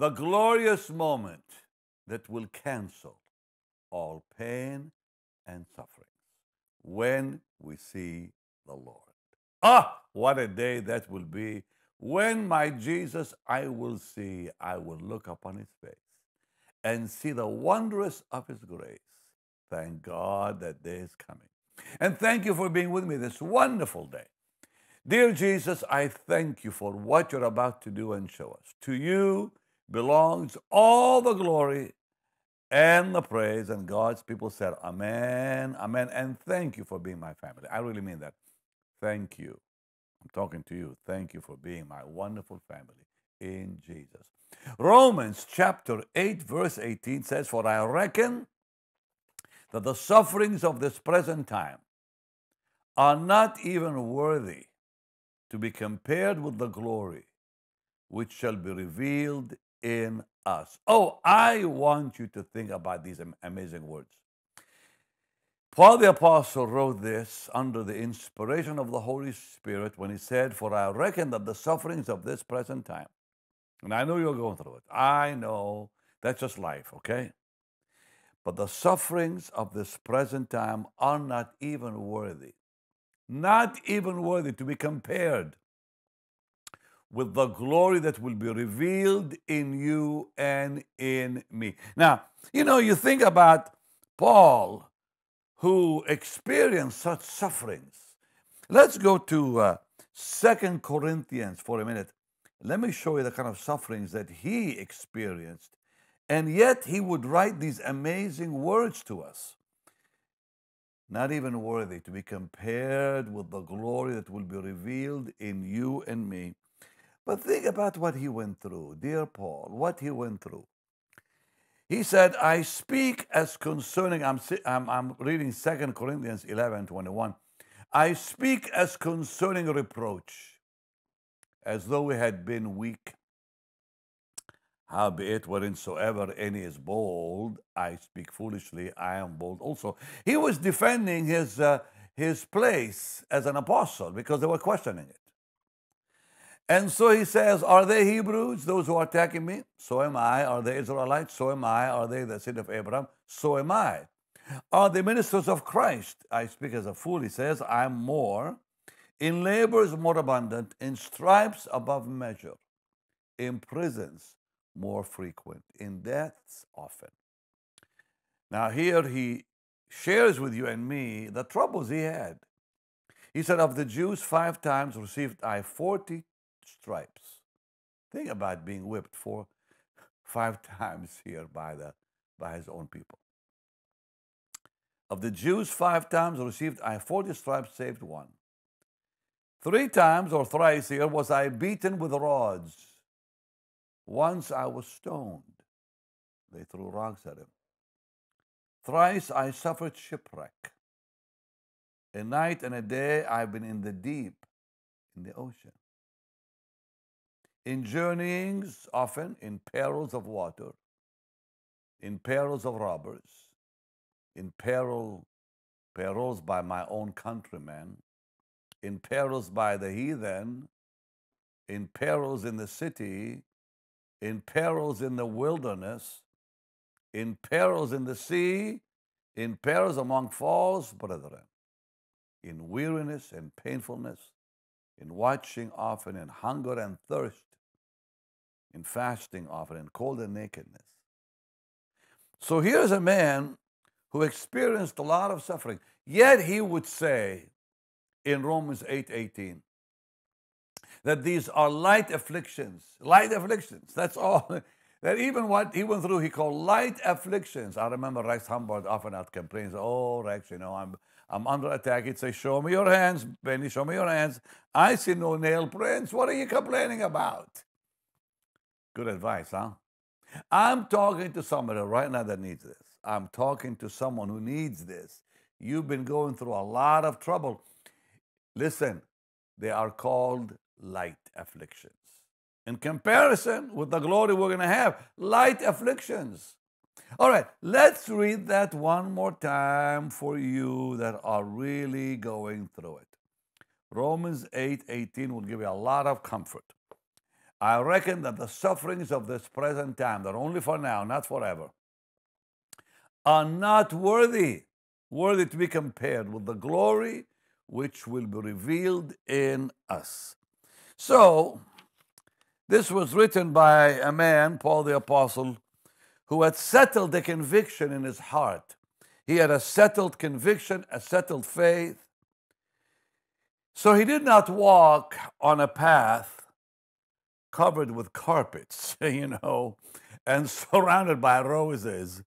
the glorious moment that will cancel all pain and suffering when we see the Lord. Ah, what a day that will be when my Jesus I will see, I will look upon his face and see the wondrous of his grace. Thank God that day is coming. And thank you for being with me this wonderful day. Dear Jesus, I thank you for what you're about to do and show us. To you belongs all the glory and the praise. And God's people said, Amen, Amen. And thank you for being my family. I really mean that. Thank you. I'm talking to you. Thank you for being my wonderful family in Jesus. Romans chapter 8, verse 18 says, For I reckon that the sufferings of this present time are not even worthy to be compared with the glory which shall be revealed in us. Oh, I want you to think about these amazing words. Paul the Apostle wrote this under the inspiration of the Holy Spirit when he said, For I reckon that the sufferings of this present time, and I know you're going through it, I know that's just life, okay? But the sufferings of this present time are not even worthy, not even worthy to be compared with the glory that will be revealed in you and in me. Now, you know, you think about Paul who experienced such sufferings. Let's go to uh, Second Corinthians for a minute. Let me show you the kind of sufferings that he experienced. And yet he would write these amazing words to us. Not even worthy to be compared with the glory that will be revealed in you and me. But think about what he went through, dear Paul, what he went through. He said, I speak as concerning, I'm, I'm, I'm reading 2 Corinthians 11 21. I speak as concerning reproach, as though we had been weak. Howbeit, whereinsoever any is bold, I speak foolishly, I am bold also. He was defending his, uh, his place as an apostle because they were questioning it. And so he says, Are they Hebrews, those who are attacking me? So am I. Are they Israelites? So am I. Are they the seed of Abraham? So am I. Are they ministers of Christ? I speak as a fool, he says, I'm more. In labors more abundant, in stripes above measure, in prisons more frequent, in deaths often. Now, here he shares with you and me the troubles he had. He said, Of the Jews, five times received I 40 stripes. Think about being whipped for five times here by, the, by his own people. Of the Jews, five times received I 40 stripes, saved one. Three times or thrice here was I beaten with rods. Once I was stoned. They threw rocks at him. Thrice I suffered shipwreck. A night and a day I've been in the deep, in the ocean in journeyings, often in perils of water, in perils of robbers, in peril, perils by my own countrymen, in perils by the heathen, in perils in the city, in perils in the wilderness, in perils in the sea, in perils among false brethren, in weariness and painfulness, in watching often, in hunger and thirst, in fasting often, in cold and nakedness. So here's a man who experienced a lot of suffering, yet he would say in Romans 8 18 that these are light afflictions. Light afflictions, that's all. that even what he went through, he called light afflictions. I remember Rex Humbard often out complains, oh, Rex, you know, I'm, I'm under attack. He'd say, show me your hands, Benny, show me your hands. I see no nail prints. What are you complaining about? Good advice, huh? I'm talking to somebody right now that needs this. I'm talking to someone who needs this. You've been going through a lot of trouble. Listen, they are called light afflictions. In comparison with the glory we're going to have, light afflictions. All right, let's read that one more time for you that are really going through it. Romans 8 18 will give you a lot of comfort. I reckon that the sufferings of this present time, that are only for now, not forever, are not worthy, worthy to be compared with the glory which will be revealed in us. So, this was written by a man, Paul the Apostle, who had settled the conviction in his heart. He had a settled conviction, a settled faith. So he did not walk on a path covered with carpets, you know, and surrounded by roses.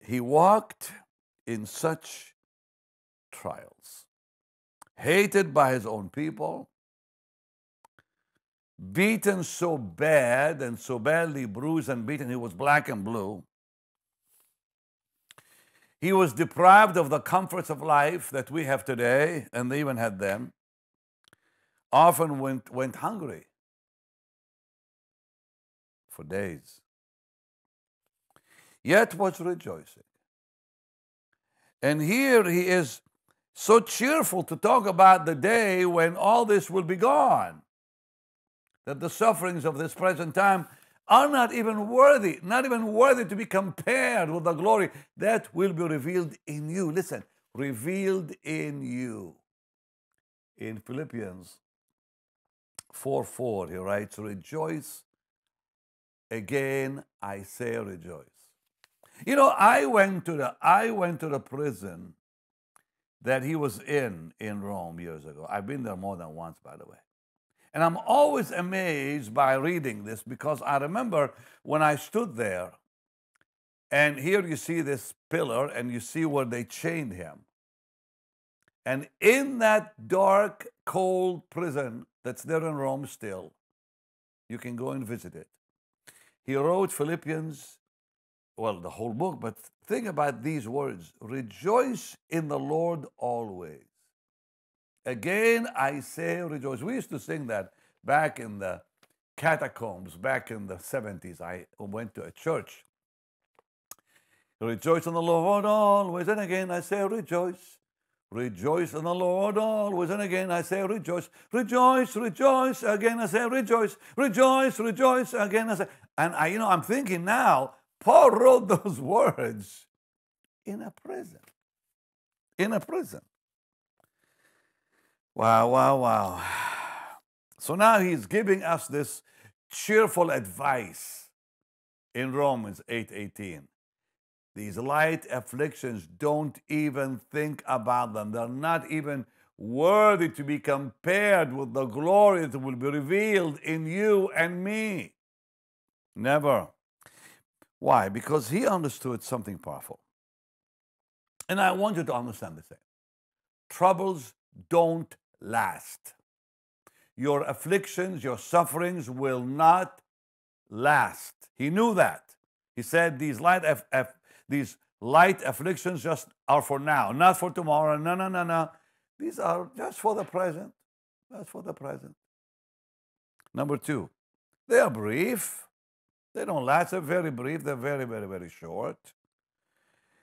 He walked in such trials, hated by his own people, beaten so bad and so badly bruised and beaten, he was black and blue. He was deprived of the comforts of life that we have today, and they even had them. Often went, went hungry for days. Yet was rejoicing. And here he is so cheerful to talk about the day when all this will be gone that the sufferings of this present time are not even worthy, not even worthy to be compared with the glory that will be revealed in you. Listen, revealed in you. In Philippians 4 4, he writes, Rejoice. Again, I say rejoice. You know, I went to the I went to the prison that he was in in Rome years ago. I've been there more than once, by the way. And I'm always amazed by reading this because I remember when I stood there, and here you see this pillar, and you see where they chained him. And in that dark, cold prison that's there in Rome still, you can go and visit it. He wrote Philippians, well, the whole book, but think about these words Rejoice in the Lord always. Again, I say rejoice. We used to sing that back in the catacombs, back in the 70s. I went to a church. Rejoice in the Lord always. And again, I say rejoice. Rejoice in the Lord always. And again, I say rejoice. Rejoice, rejoice. Again, I say rejoice. Rejoice, rejoice. Again, I say. And I, you know, I'm thinking now, Paul wrote those words in a prison. In a prison. Wow, wow, wow. So now he's giving us this cheerful advice in Romans 8:18. These light afflictions, don't even think about them. They're not even worthy to be compared with the glory that will be revealed in you and me. Never. Why? Because he understood something powerful. And I want you to understand the same. Troubles don't last. Your afflictions, your sufferings will not last. He knew that. He said these light, aff- these light afflictions just are for now, not for tomorrow. No, no, no, no. These are just for the present. Just for the present. Number two, they are brief. They don't last. They're very brief. They're very, very, very short.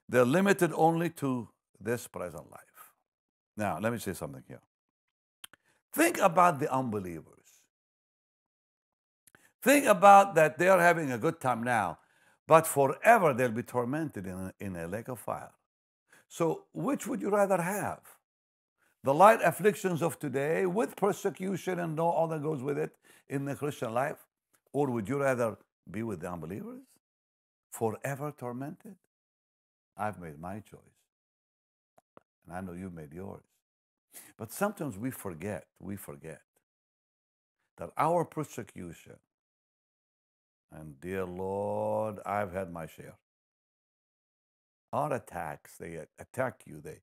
They're limited only to this present life. Now, let me say something here. Think about the unbelievers. Think about that they are having a good time now, but forever they'll be tormented in a, in a lake of fire. So, which would you rather have? The light afflictions of today with persecution and all that goes with it in the Christian life? Or would you rather be with the unbelievers? Forever tormented? I've made my choice. And I know you've made yours. But sometimes we forget, we forget that our persecution, and dear Lord, I've had my share. Our attacks, they attack you, they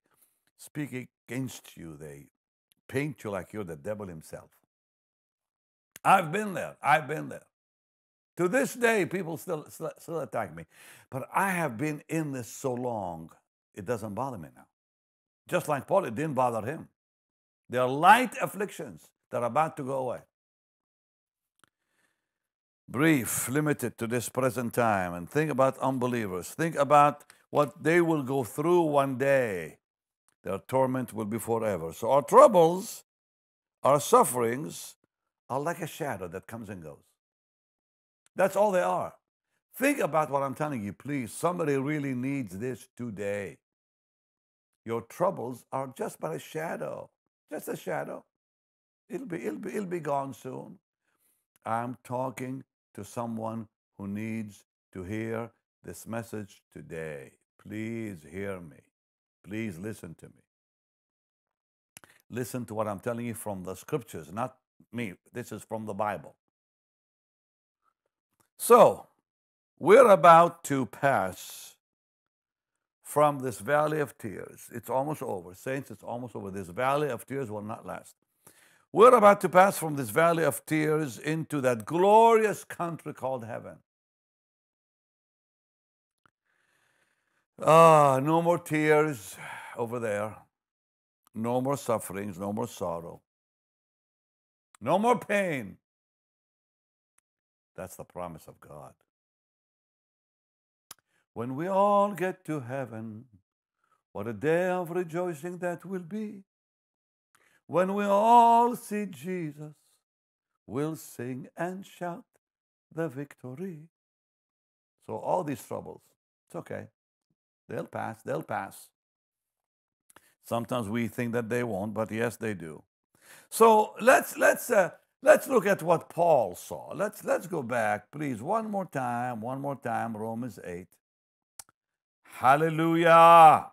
speak against you, they paint you like you're the devil himself. I've been there, I've been there. To this day, people still, still, still attack me. But I have been in this so long, it doesn't bother me now. Just like Paul, it didn't bother him. They are light afflictions that are about to go away. Brief, limited to this present time, and think about unbelievers. Think about what they will go through one day. Their torment will be forever. So, our troubles, our sufferings, are like a shadow that comes and goes. That's all they are. Think about what I'm telling you, please. Somebody really needs this today. Your troubles are just but a shadow, just a shadow. It'll be, it'll be, it'll be gone soon. I'm talking to someone who needs to hear this message today. Please hear me. Please listen to me. Listen to what I'm telling you from the scriptures, not me. This is from the Bible. So, we're about to pass from this valley of tears. It's almost over. Saints, it's almost over. This valley of tears will not last. We're about to pass from this valley of tears into that glorious country called heaven. Ah, no more tears over there. No more sufferings, no more sorrow. No more pain. That's the promise of God. When we all get to heaven, what a day of rejoicing that will be. When we all see Jesus, we'll sing and shout the victory. So, all these troubles, it's okay. They'll pass, they'll pass. Sometimes we think that they won't, but yes, they do. So let's let's uh, let's look at what Paul saw. Let's let's go back, please, one more time, one more time, Romans 8. Hallelujah.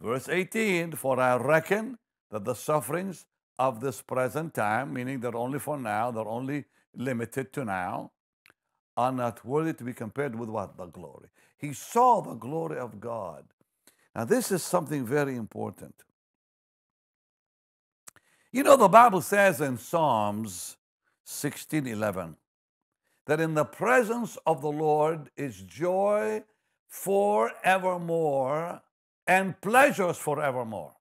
Verse 18, for I reckon that the sufferings of this present time, meaning they're only for now, they're only limited to now, are not worthy to be compared with what? The glory. He saw the glory of God. Now, this is something very important. You know, the Bible says in Psalms 16 11 that in the presence of the Lord is joy forevermore and pleasures forevermore.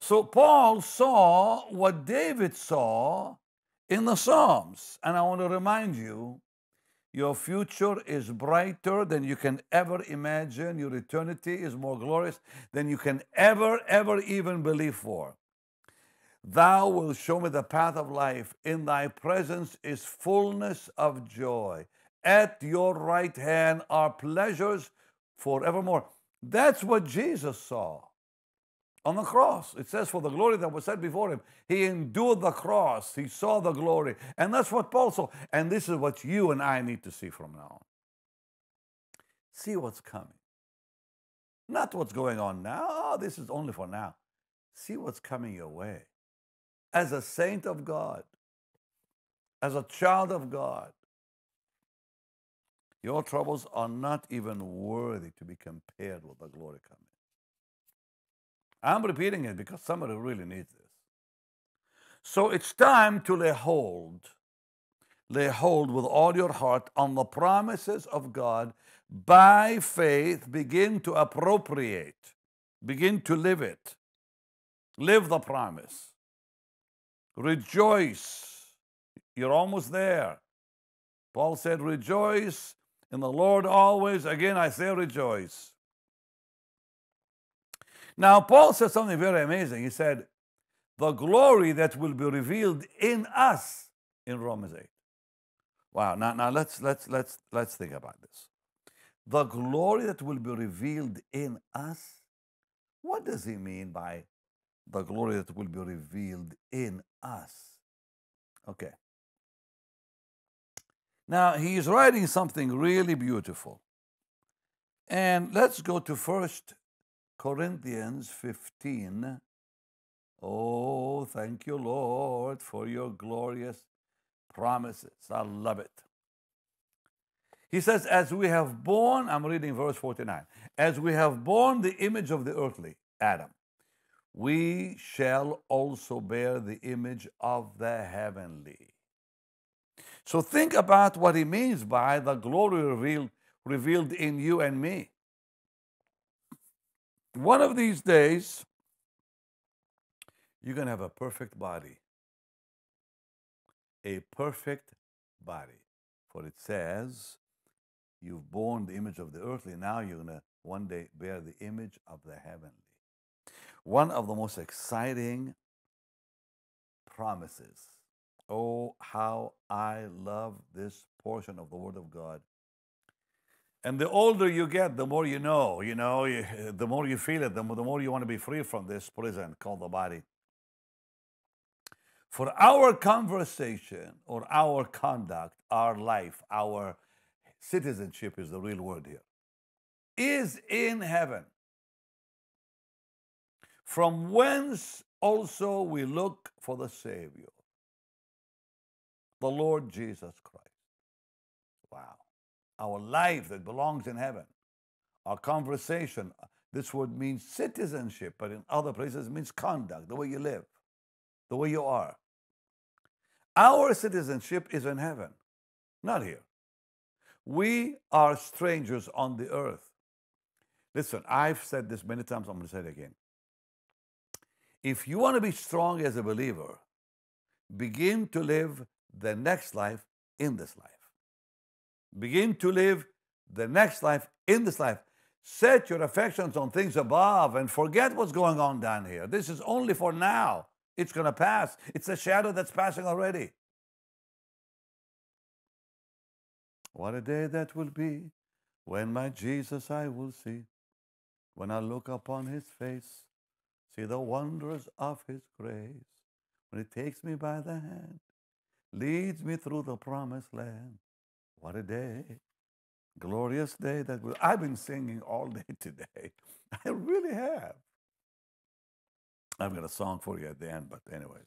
So Paul saw what David saw in the Psalms. And I want to remind you your future is brighter than you can ever imagine. Your eternity is more glorious than you can ever, ever even believe for. Thou wilt show me the path of life. In thy presence is fullness of joy. At your right hand are pleasures forevermore. That's what Jesus saw on the cross. It says, For the glory that was set before him, he endured the cross. He saw the glory. And that's what Paul saw. And this is what you and I need to see from now on. See what's coming. Not what's going on now. Oh, this is only for now. See what's coming your way. As a saint of God, as a child of God, your troubles are not even worthy to be compared with the glory coming. I'm repeating it because somebody really needs this. So it's time to lay hold, lay hold with all your heart on the promises of God. By faith, begin to appropriate, begin to live it. Live the promise. Rejoice. You're almost there. Paul said, Rejoice in the Lord always. Again, I say, Rejoice. Now, Paul said something very amazing. He said, the glory that will be revealed in us in Romans 8. Wow, now, now let's, let's, let's, let's think about this. The glory that will be revealed in us, what does he mean by the glory that will be revealed in us? Okay. Now, he is writing something really beautiful. And let's go to First Corinthians 15. Oh, thank you, Lord, for your glorious promises. I love it. He says, As we have borne, I'm reading verse 49, as we have borne the image of the earthly, Adam, we shall also bear the image of the heavenly. So think about what he means by the glory revealed, revealed in you and me. One of these days, you're going to have a perfect body. A perfect body. For it says, You've borne the image of the earthly, now you're going to one day bear the image of the heavenly. One of the most exciting promises Oh, how I love this portion of the Word of God. And the older you get, the more you know. You know, you, the more you feel it, the more, the more you want to be free from this prison called the body. For our conversation or our conduct, our life, our citizenship is the real word here, is in heaven. From whence also we look for the Savior, the Lord Jesus Christ. Our life that belongs in heaven, our conversation, uh, this word means citizenship, but in other places it means conduct, the way you live, the way you are. Our citizenship is in heaven, not here. We are strangers on the earth. Listen, I've said this many times, I'm going to say it again. If you want to be strong as a believer, begin to live the next life in this life. Begin to live the next life in this life. Set your affections on things above and forget what's going on down here. This is only for now. It's going to pass. It's a shadow that's passing already. What a day that will be when my Jesus I will see. When I look upon his face, see the wonders of his grace. When he takes me by the hand, leads me through the promised land. What a day. Glorious day that will. I've been singing all day today. I really have. I've got a song for you at the end, but anyways.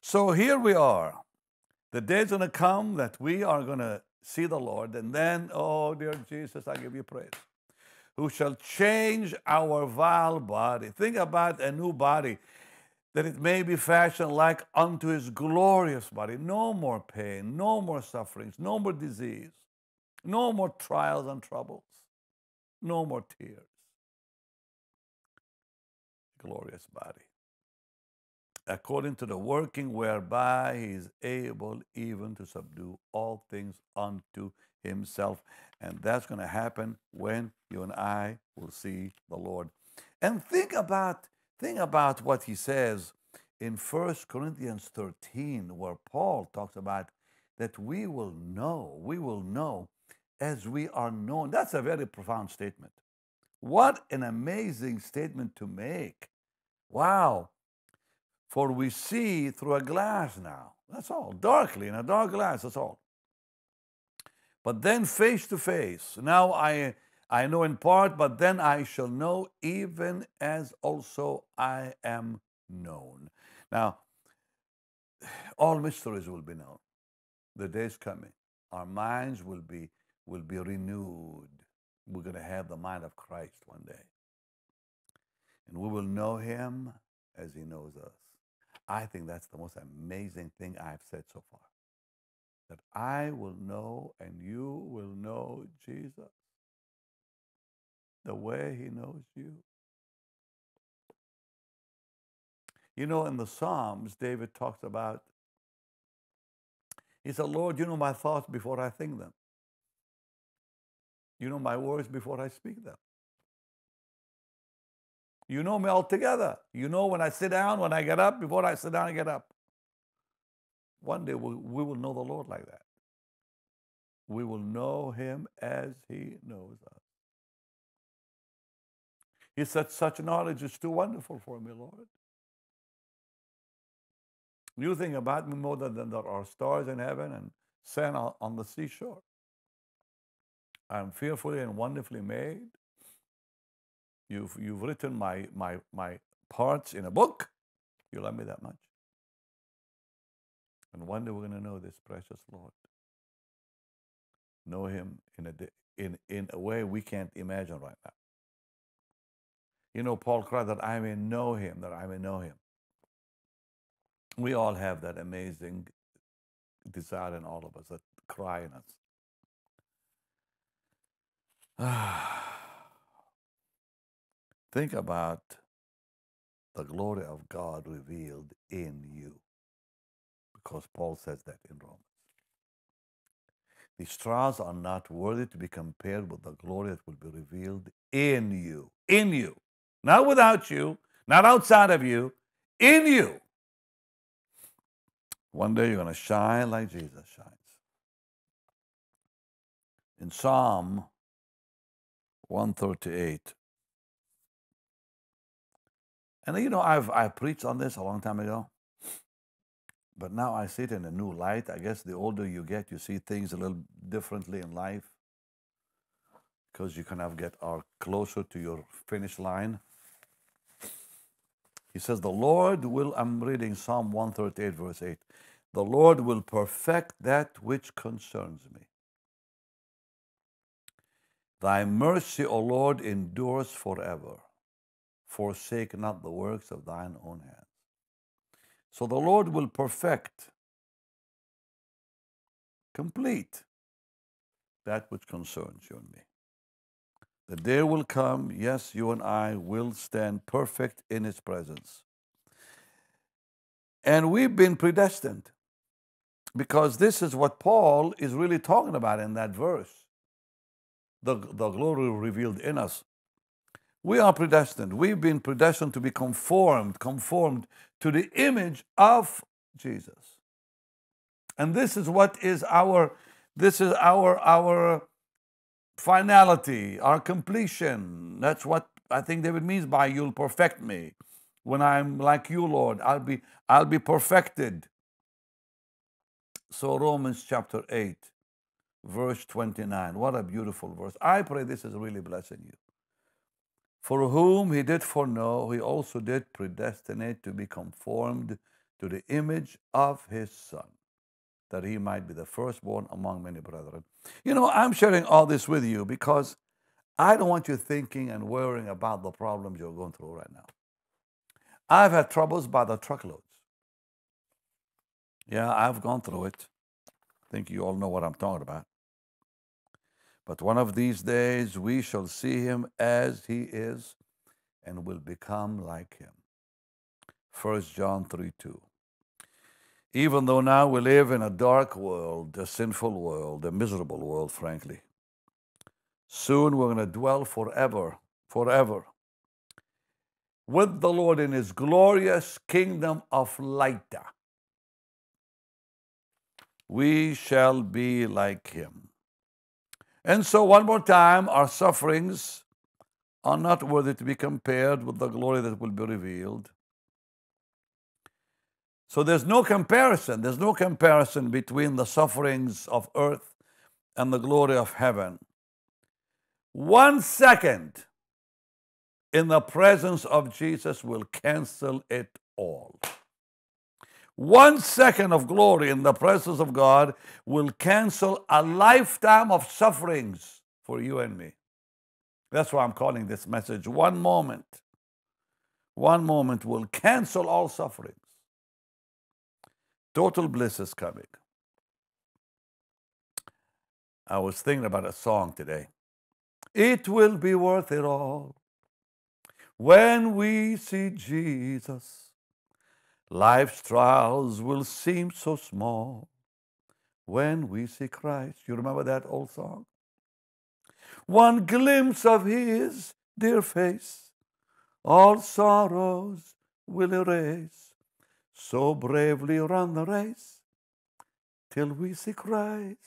So here we are. The day's going to come that we are going to see the Lord, and then, oh, dear Jesus, I give you praise. Who shall change our vile body. Think about a new body, that it may be fashioned like unto his glorious body. No more pain, no more sufferings, no more disease, no more trials and troubles, no more tears. Glorious body according to the working whereby he is able even to subdue all things unto himself. And that's going to happen when you and I will see the Lord. And think about think about what he says in 1 Corinthians 13 where Paul talks about that we will know, we will know as we are known. That's a very profound statement. What an amazing statement to make. Wow. For we see through a glass now. That's all. Darkly, in a dark glass, that's all. But then face to face. Now I, I know in part, but then I shall know even as also I am known. Now, all mysteries will be known. The day is coming. Our minds will be, will be renewed. We're going to have the mind of Christ one day. And we will know him as he knows us. I think that's the most amazing thing I've said so far. That I will know and you will know Jesus the way he knows you. You know, in the Psalms, David talks about, he said, Lord, you know my thoughts before I think them. You know my words before I speak them. You know me altogether. You know when I sit down, when I get up, before I sit down and get up. One day we, we will know the Lord like that. We will know him as he knows us. He said, Such knowledge is too wonderful for me, Lord. You think about me more than there are stars in heaven and sand on the seashore. I am fearfully and wonderfully made. You've, you've written my, my, my parts in a book. You love me that much. And one day we're going to know this precious Lord. Know him in a, in, in a way we can't imagine right now. You know, Paul cried that I may know him, that I may know him. We all have that amazing desire in all of us, that cry in us. Ah. Think about the glory of God revealed in you, because Paul says that in Romans. These trials are not worthy to be compared with the glory that will be revealed in you. In you. Not without you, not outside of you, in you. One day you're going to shine like Jesus shines. In Psalm 138, and you know, I've I preached on this a long time ago, but now I see it in a new light. I guess the older you get, you see things a little differently in life because you kind of get are closer to your finish line. He says, The Lord will, I'm reading Psalm 138, verse 8. The Lord will perfect that which concerns me. Thy mercy, O Lord, endures forever. Forsake not the works of thine own hands. So the Lord will perfect, complete that which concerns you and me. The day will come, yes, you and I will stand perfect in His presence. And we've been predestined because this is what Paul is really talking about in that verse the, the glory revealed in us. We are predestined. We've been predestined to be conformed, conformed to the image of Jesus. And this is what is our this is our our finality, our completion. That's what I think David means by you'll perfect me. When I'm like you, Lord, I'll be I'll be perfected. So Romans chapter 8, verse 29. What a beautiful verse. I pray this is really blessing you. For whom he did foreknow, he also did predestinate to be conformed to the image of his Son, that he might be the firstborn among many brethren. You know, I'm sharing all this with you because I don't want you thinking and worrying about the problems you're going through right now. I've had troubles by the truckloads. Yeah, I've gone through it. I think you all know what I'm talking about. But one of these days we shall see him as he is and will become like him. 1 John 3 2. Even though now we live in a dark world, a sinful world, a miserable world, frankly, soon we're going to dwell forever, forever with the Lord in his glorious kingdom of light. We shall be like him. And so, one more time, our sufferings are not worthy to be compared with the glory that will be revealed. So, there's no comparison. There's no comparison between the sufferings of earth and the glory of heaven. One second in the presence of Jesus will cancel it all. One second of glory in the presence of God will cancel a lifetime of sufferings for you and me. That's why I'm calling this message One Moment. One moment will cancel all sufferings. Total bliss is coming. I was thinking about a song today. It will be worth it all when we see Jesus. Life's trials will seem so small when we see Christ. You remember that old song? One glimpse of His dear face, all sorrows will erase. So bravely run the race till we see Christ.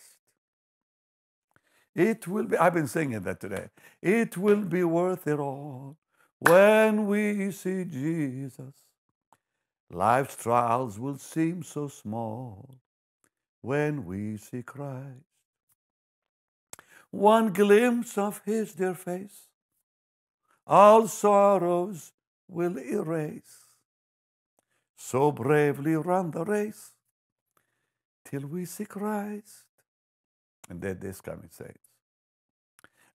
It will be, I've been singing that today. It will be worth it all when we see Jesus. Life's trials will seem so small when we see Christ. One glimpse of His dear face, all sorrows will erase. So bravely run the race till we see Christ. And then this coming saints.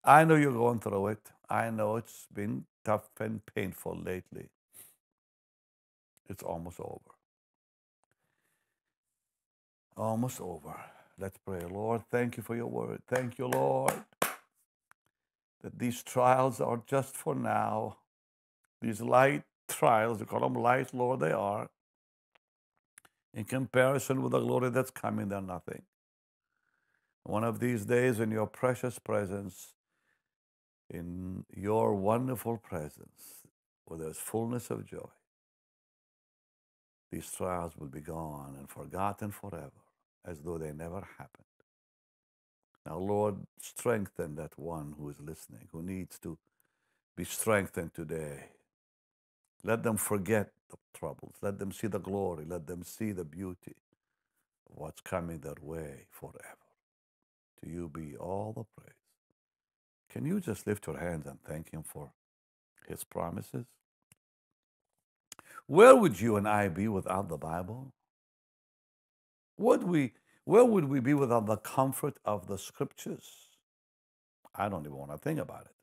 I know you're going through it. I know it's been tough and painful lately it's almost over. Almost over. Let's pray. Lord, thank you for your word. Thank you, Lord, that these trials are just for now. These light trials, you call them light, Lord, they are. In comparison with the glory that's coming, they're nothing. One of these days, in your precious presence, in your wonderful presence, where there's fullness of joy, these trials will be gone and forgotten forever, as though they never happened. Now, Lord, strengthen that one who is listening, who needs to be strengthened today. Let them forget the troubles. Let them see the glory. Let them see the beauty of what's coming their way forever. To you be all the praise. Can you just lift your hands and thank Him for His promises? Where would you and I be without the Bible? Would we, where would we be without the comfort of the Scriptures? I don't even want to think about it.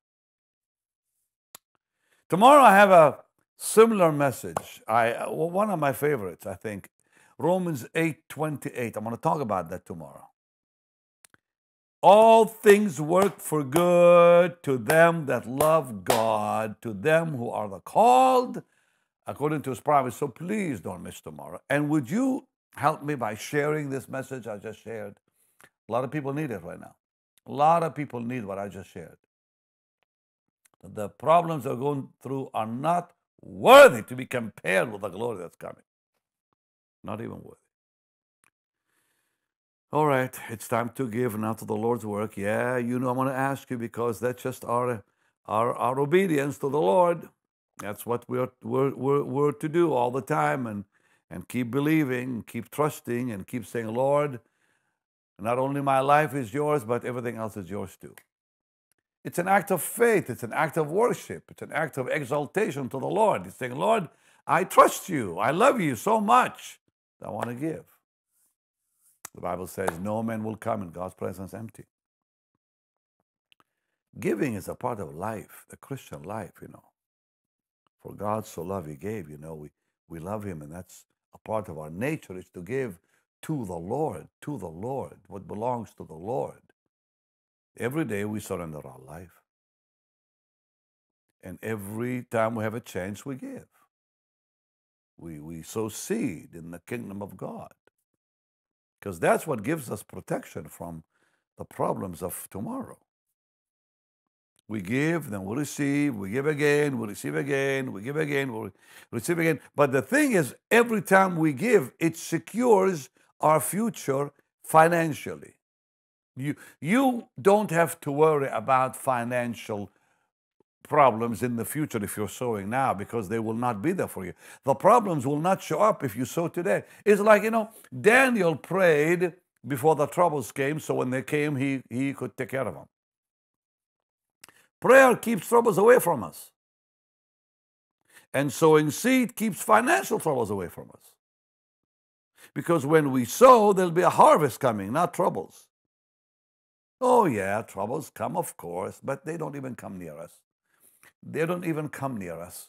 Tomorrow I have a similar message. I one of my favorites, I think, Romans 8:28. I'm going to talk about that tomorrow. All things work for good to them that love God, to them who are the called according to his promise. So please don't miss tomorrow. And would you help me by sharing this message I just shared? A lot of people need it right now. A lot of people need what I just shared. The problems they're going through are not worthy to be compared with the glory that's coming. Not even worthy. All right, it's time to give now to the Lord's work. Yeah, you know I'm going to ask you because that's just our our, our obedience to the Lord. That's what we're, we're, we're, we're to do all the time and, and keep believing, keep trusting, and keep saying, Lord, not only my life is yours, but everything else is yours too. It's an act of faith, it's an act of worship, it's an act of exaltation to the Lord. He's saying, Lord, I trust you, I love you so much, I want to give. The Bible says no man will come in God's presence empty. Giving is a part of life, the Christian life, you know. For God so loved, He gave, you know, we, we love Him, and that's a part of our nature is to give to the Lord, to the Lord, what belongs to the Lord. Every day we surrender our life. And every time we have a chance, we give. We, we sow seed in the kingdom of God because that's what gives us protection from the problems of tomorrow. We give, then we receive, we give again, we receive again, we give again, we receive again. But the thing is, every time we give, it secures our future financially. You, you don't have to worry about financial problems in the future if you're sowing now because they will not be there for you. The problems will not show up if you sow today. It's like, you know, Daniel prayed before the troubles came, so when they came, he, he could take care of them. Prayer keeps troubles away from us. And sowing seed keeps financial troubles away from us. Because when we sow, there'll be a harvest coming, not troubles. Oh, yeah, troubles come, of course, but they don't even come near us. They don't even come near us.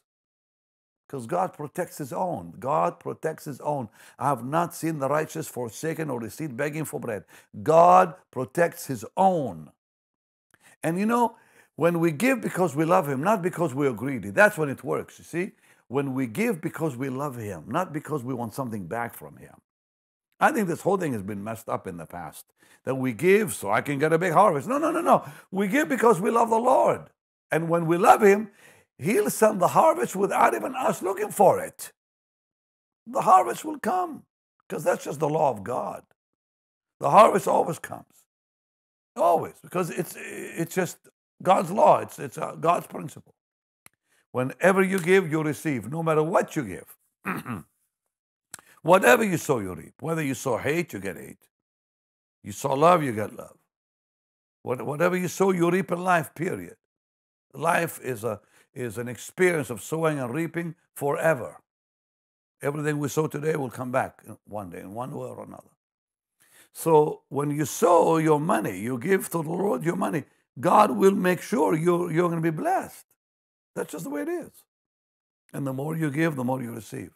Because God protects His own. God protects His own. I have not seen the righteous forsaken or the received begging for bread. God protects His own. And you know, when we give because we love Him, not because we're greedy, that's when it works, you see? When we give because we love Him, not because we want something back from Him. I think this whole thing has been messed up in the past. That we give so I can get a big harvest. No, no, no, no. We give because we love the Lord. And when we love Him, He'll send the harvest without even us looking for it. The harvest will come because that's just the law of God. The harvest always comes. Always, because it's, it's just God's law, it's, it's uh, God's principle. Whenever you give, you receive, no matter what you give. Whatever you sow, you reap. Whether you sow hate, you get hate. You sow love, you get love. Whatever you sow, you reap in life, period. Life is, a, is an experience of sowing and reaping forever. Everything we sow today will come back one day in one way or another. So when you sow your money, you give to the Lord your money, God will make sure you're, you're going to be blessed. That's just the way it is. And the more you give, the more you receive.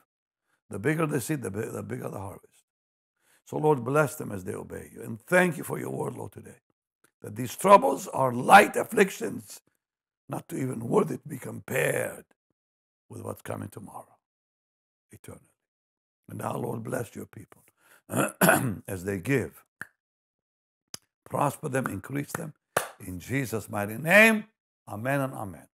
The bigger the seed, the, the bigger the harvest. So, Lord, bless them as they obey you. And thank you for your word, Lord, today. That these troubles are light afflictions not to even worthy to be compared with what's coming tomorrow, eternally. And now, Lord, bless your people as they give. Prosper them, increase them. In Jesus' mighty name, amen and amen.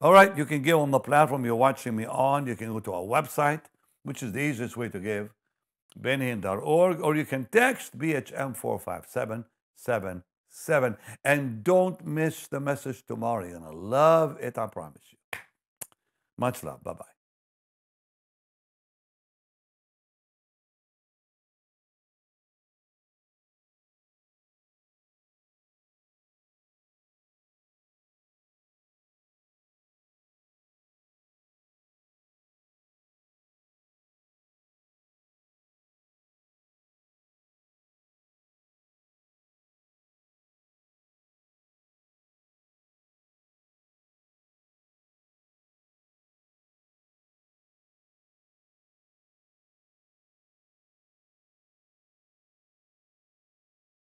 All right, you can give on the platform you're watching me on. You can go to our website, which is the easiest way to give, BennyHinn.org, or you can text BHM 45777. And don't miss the message tomorrow. You're going to love it, I promise you. Much love. Bye bye.